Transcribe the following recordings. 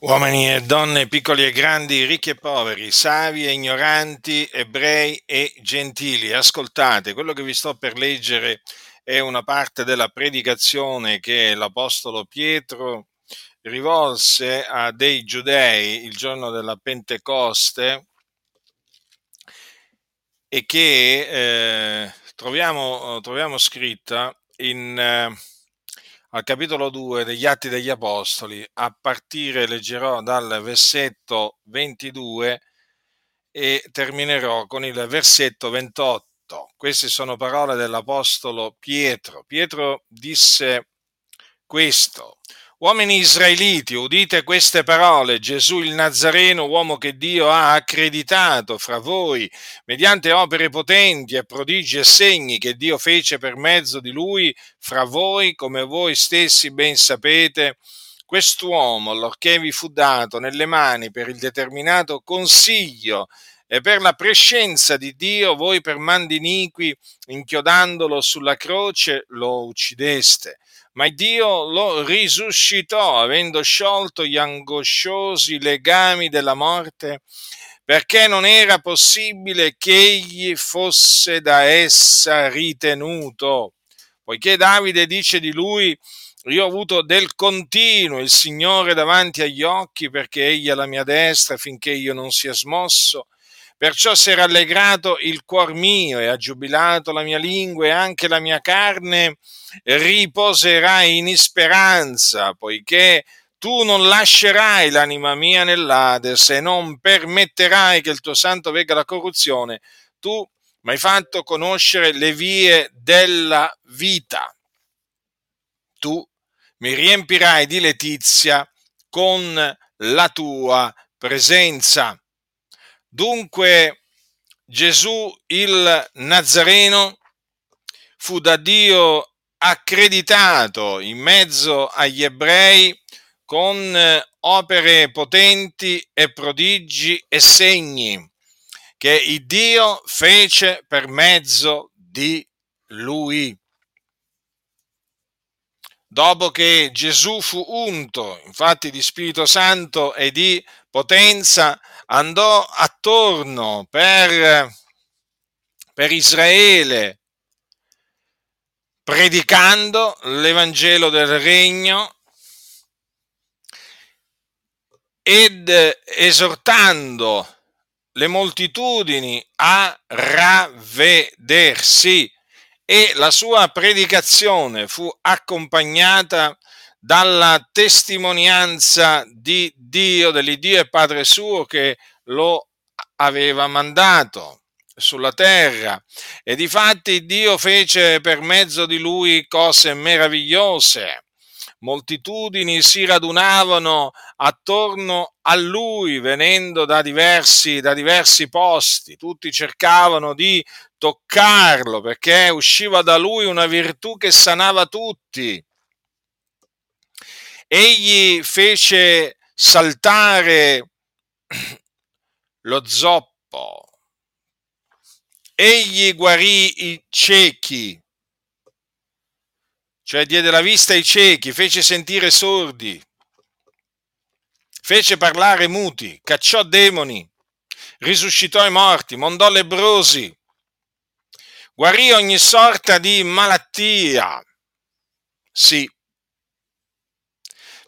Uomini e donne, piccoli e grandi, ricchi e poveri, savi e ignoranti, ebrei e gentili, ascoltate, quello che vi sto per leggere è una parte della predicazione che l'Apostolo Pietro rivolse a dei giudei il giorno della Pentecoste e che eh, troviamo, troviamo, scritta in... Eh, al capitolo 2 degli Atti degli Apostoli, a partire leggerò dal versetto 22 e terminerò con il versetto 28. Queste sono parole dell'Apostolo Pietro. Pietro disse questo, Uomini israeliti, udite queste parole. Gesù il Nazareno, uomo che Dio ha accreditato fra voi, mediante opere potenti e prodigi e segni che Dio fece per mezzo di lui fra voi, come voi stessi ben sapete, quest'uomo, allorché vi fu dato nelle mani per il determinato consiglio e per la prescenza di Dio, voi per mandi iniqui, inchiodandolo sulla croce, lo uccideste ma Dio lo risuscitò, avendo sciolto gli angosciosi legami della morte, perché non era possibile che egli fosse da essa ritenuto. Poiché Davide dice di lui, io ho avuto del continuo il Signore davanti agli occhi, perché egli è alla mia destra finché io non sia smosso. Perciò si è rallegrato il cuor mio e ha giubilato la mia lingua e anche la mia carne riposerà in speranza, poiché tu non lascerai l'anima mia nell'Ades e non permetterai che il tuo santo vegga la corruzione. Tu mi hai fatto conoscere le vie della vita. Tu mi riempirai di letizia con la tua presenza. Dunque Gesù il Nazareno fu da Dio accreditato in mezzo agli ebrei con opere potenti e prodigi e segni che il Dio fece per mezzo di lui. Dopo che Gesù fu unto, infatti di Spirito Santo e di potenza, andò attorno per, per Israele, predicando l'Evangelo del Regno ed esortando le moltitudini a ravvedersi. E la sua predicazione fu accompagnata dalla testimonianza di Dio, dell'Iddio e Padre suo che lo aveva mandato sulla terra. E difatti Dio fece per mezzo di lui cose meravigliose. Moltitudini si radunavano attorno a lui venendo da diversi, da diversi posti, tutti cercavano di toccarlo perché usciva da lui una virtù che sanava tutti egli fece saltare lo zoppo, egli guarì i ciechi, cioè diede la vista ai ciechi, fece sentire sordi, fece parlare muti, cacciò demoni, risuscitò i morti, mondò lebrosi, guarì ogni sorta di malattia. Sì,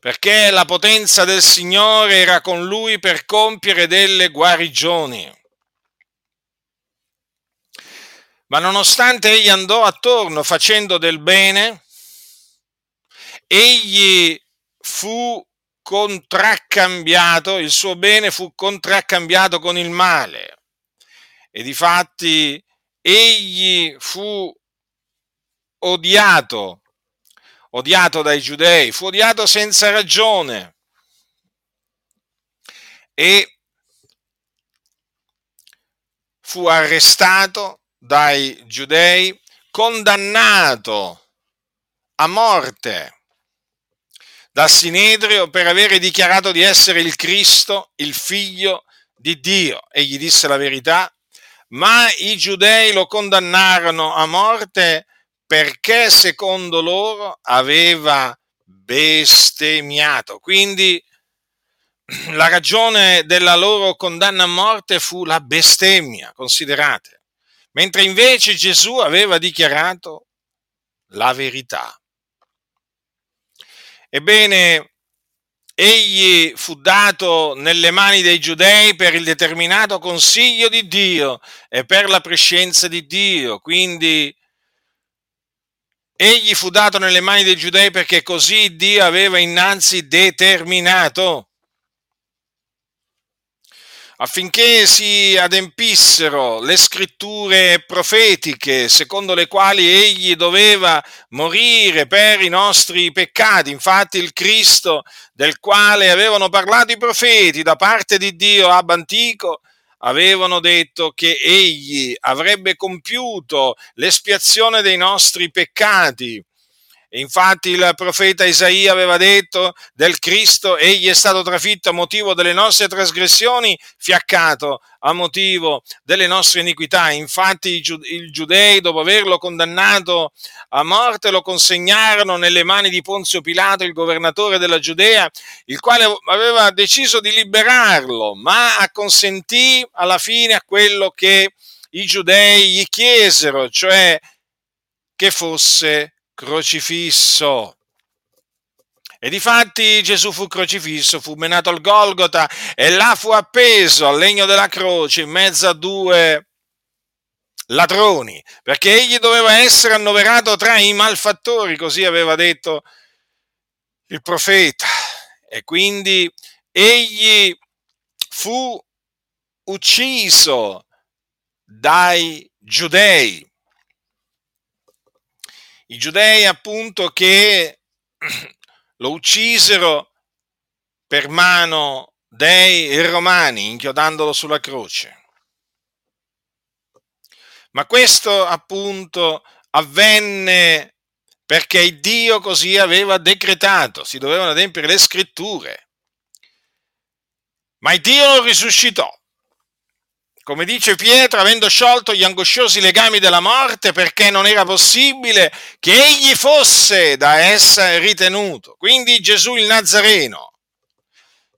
perché la potenza del Signore era con lui per compiere delle guarigioni. Ma nonostante egli andò attorno facendo del bene, egli fu contraccambiato, il suo bene fu contraccambiato con il male. E difatti egli fu odiato odiato dai giudei, fu odiato senza ragione e fu arrestato dai giudei, condannato a morte dal Sinedrio per avere dichiarato di essere il Cristo, il figlio di Dio. Egli disse la verità, ma i giudei lo condannarono a morte perché secondo loro aveva bestemmiato. Quindi la ragione della loro condanna a morte fu la bestemmia, considerate, mentre invece Gesù aveva dichiarato la verità. Ebbene, egli fu dato nelle mani dei giudei per il determinato consiglio di Dio e per la prescienza di Dio. Quindi egli fu dato nelle mani dei giudei perché così Dio aveva innanzi determinato affinché si adempissero le scritture profetiche secondo le quali egli doveva morire per i nostri peccati. Infatti il Cristo del quale avevano parlato i profeti da parte di Dio ab antico avevano detto che egli avrebbe compiuto l'espiazione dei nostri peccati Infatti il profeta Isaia aveva detto del Cristo, egli è stato trafitto a motivo delle nostre trasgressioni, fiaccato a motivo delle nostre iniquità. Infatti i giudei, dopo averlo condannato a morte, lo consegnarono nelle mani di Ponzio Pilato, il governatore della Giudea, il quale aveva deciso di liberarlo, ma acconsentì alla fine a quello che i giudei gli chiesero, cioè che fosse crocifisso. E difatti Gesù fu crocifisso, fu menato al Golgota e là fu appeso al legno della croce in mezzo a due ladroni, perché egli doveva essere annoverato tra i malfattori, così aveva detto il profeta. E quindi egli fu ucciso dai giudei i giudei appunto che lo uccisero per mano dei romani, inchiodandolo sulla croce. Ma questo appunto avvenne perché Dio così aveva decretato, si dovevano adempiere le scritture. Ma Dio lo risuscitò come dice Pietro, avendo sciolto gli angosciosi legami della morte perché non era possibile che egli fosse da essa ritenuto. Quindi Gesù il Nazareno,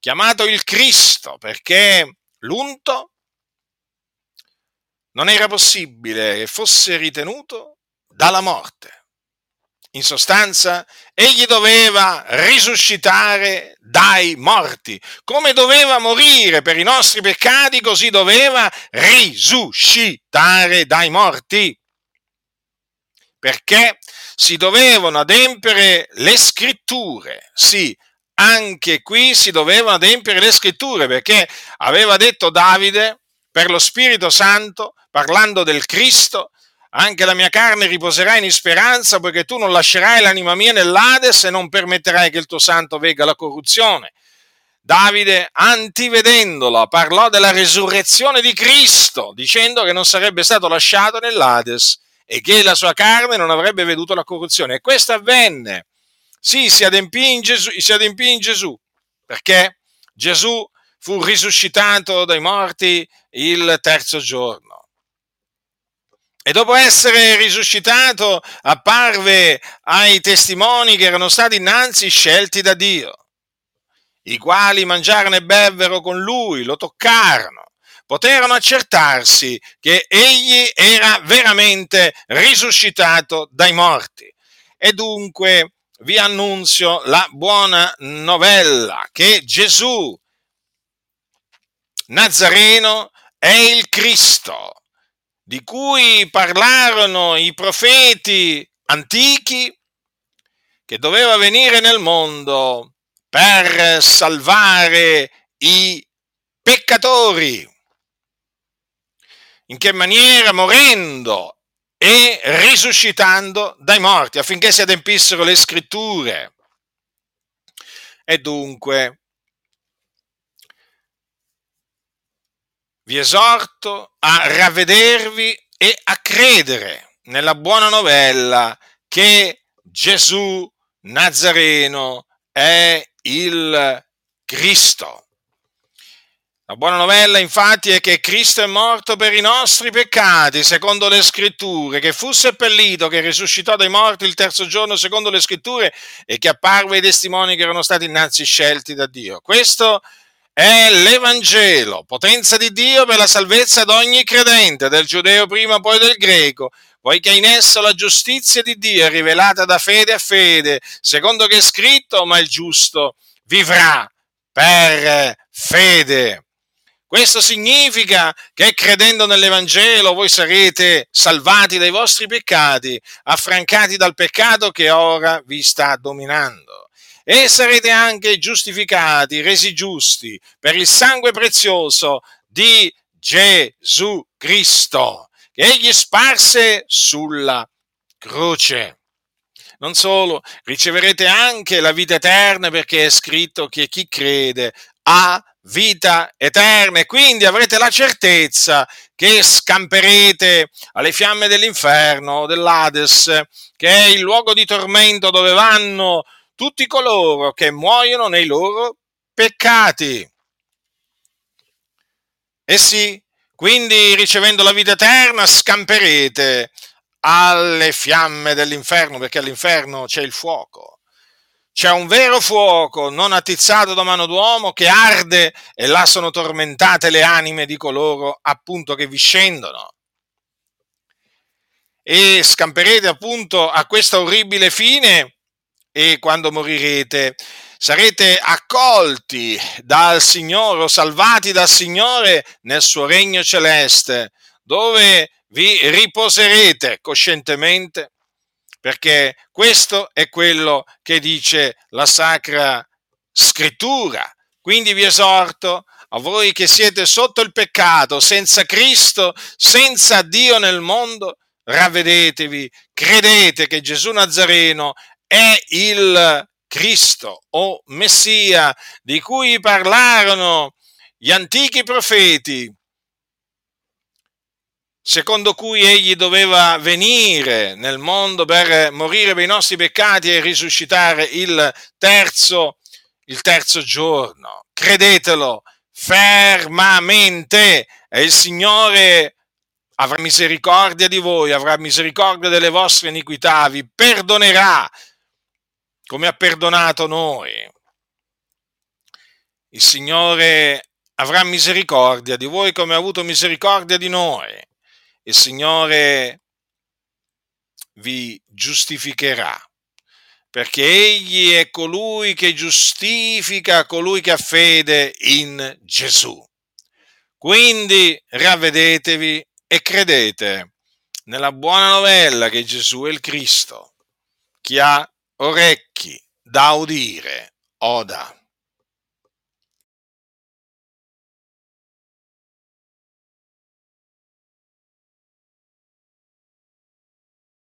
chiamato il Cristo, perché l'unto non era possibile che fosse ritenuto dalla morte. In sostanza, egli doveva risuscitare dai morti. Come doveva morire per i nostri peccati, così doveva risuscitare dai morti. Perché si dovevano adempiere le scritture. Sì, anche qui si dovevano adempiere le scritture, perché aveva detto Davide per lo Spirito Santo, parlando del Cristo, anche la mia carne riposerà in speranza, poiché tu non lascerai l'anima mia nell'Ades e non permetterai che il tuo santo vega la corruzione. Davide, antivedendola, parlò della resurrezione di Cristo, dicendo che non sarebbe stato lasciato nell'Ades e che la sua carne non avrebbe veduto la corruzione. E questo avvenne. Sì, si adempì in Gesù, si adempì in Gesù perché Gesù fu risuscitato dai morti il terzo giorno e dopo essere risuscitato apparve ai testimoni che erano stati innanzi scelti da Dio, i quali mangiarono e bevvero con lui, lo toccarono, poterono accertarsi che egli era veramente risuscitato dai morti. E dunque vi annunzio la buona novella che Gesù Nazareno è il Cristo di cui parlarono i profeti antichi, che doveva venire nel mondo per salvare i peccatori. In che maniera? Morendo e risuscitando dai morti, affinché si adempissero le scritture. E dunque vi esorto a ravvedervi e a credere nella buona novella che Gesù Nazareno è il Cristo. La buona novella infatti è che Cristo è morto per i nostri peccati, secondo le scritture, che fu seppellito, che risuscitò dai morti il terzo giorno, secondo le scritture, e che apparve ai testimoni che erano stati innanzi scelti da Dio. Questo è l'Evangelo, potenza di Dio per la salvezza di ogni credente, del giudeo prima poi del greco, poiché in esso la giustizia di Dio è rivelata da fede a fede, secondo che è scritto, ma il giusto vivrà per fede. Questo significa che credendo nell'Evangelo voi sarete salvati dai vostri peccati, affrancati dal peccato che ora vi sta dominando e sarete anche giustificati, resi giusti per il sangue prezioso di Gesù Cristo, che egli sparse sulla croce. Non solo, riceverete anche la vita eterna perché è scritto che chi crede ha vita eterna e quindi avrete la certezza che scamperete alle fiamme dell'inferno, dell'Ades, che è il luogo di tormento dove vanno tutti coloro che muoiono nei loro peccati. E sì, quindi ricevendo la vita eterna scamperete alle fiamme dell'inferno, perché all'inferno c'è il fuoco. C'è un vero fuoco non attizzato da mano d'uomo che arde e là sono tormentate le anime di coloro appunto che vi scendono. E scamperete appunto a questa orribile fine e quando morirete sarete accolti dal Signore o salvati dal Signore nel suo regno celeste, dove vi riposerete coscientemente, perché questo è quello che dice la Sacra Scrittura. Quindi vi esorto a voi che siete sotto il peccato, senza Cristo, senza Dio nel mondo, ravvedetevi, credete che Gesù Nazareno è il Cristo o Messia di cui parlarono gli antichi profeti, secondo cui egli doveva venire nel mondo per morire per i nostri peccati e risuscitare il terzo, il terzo giorno. Credetelo fermamente e il Signore avrà misericordia di voi, avrà misericordia delle vostre iniquità, vi perdonerà come ha perdonato noi. Il Signore avrà misericordia di voi come ha avuto misericordia di noi. Il Signore vi giustificherà, perché Egli è colui che giustifica colui che ha fede in Gesù. Quindi ravvedetevi e credete nella buona novella che Gesù è il Cristo. Chi ha orecchi da udire, oda.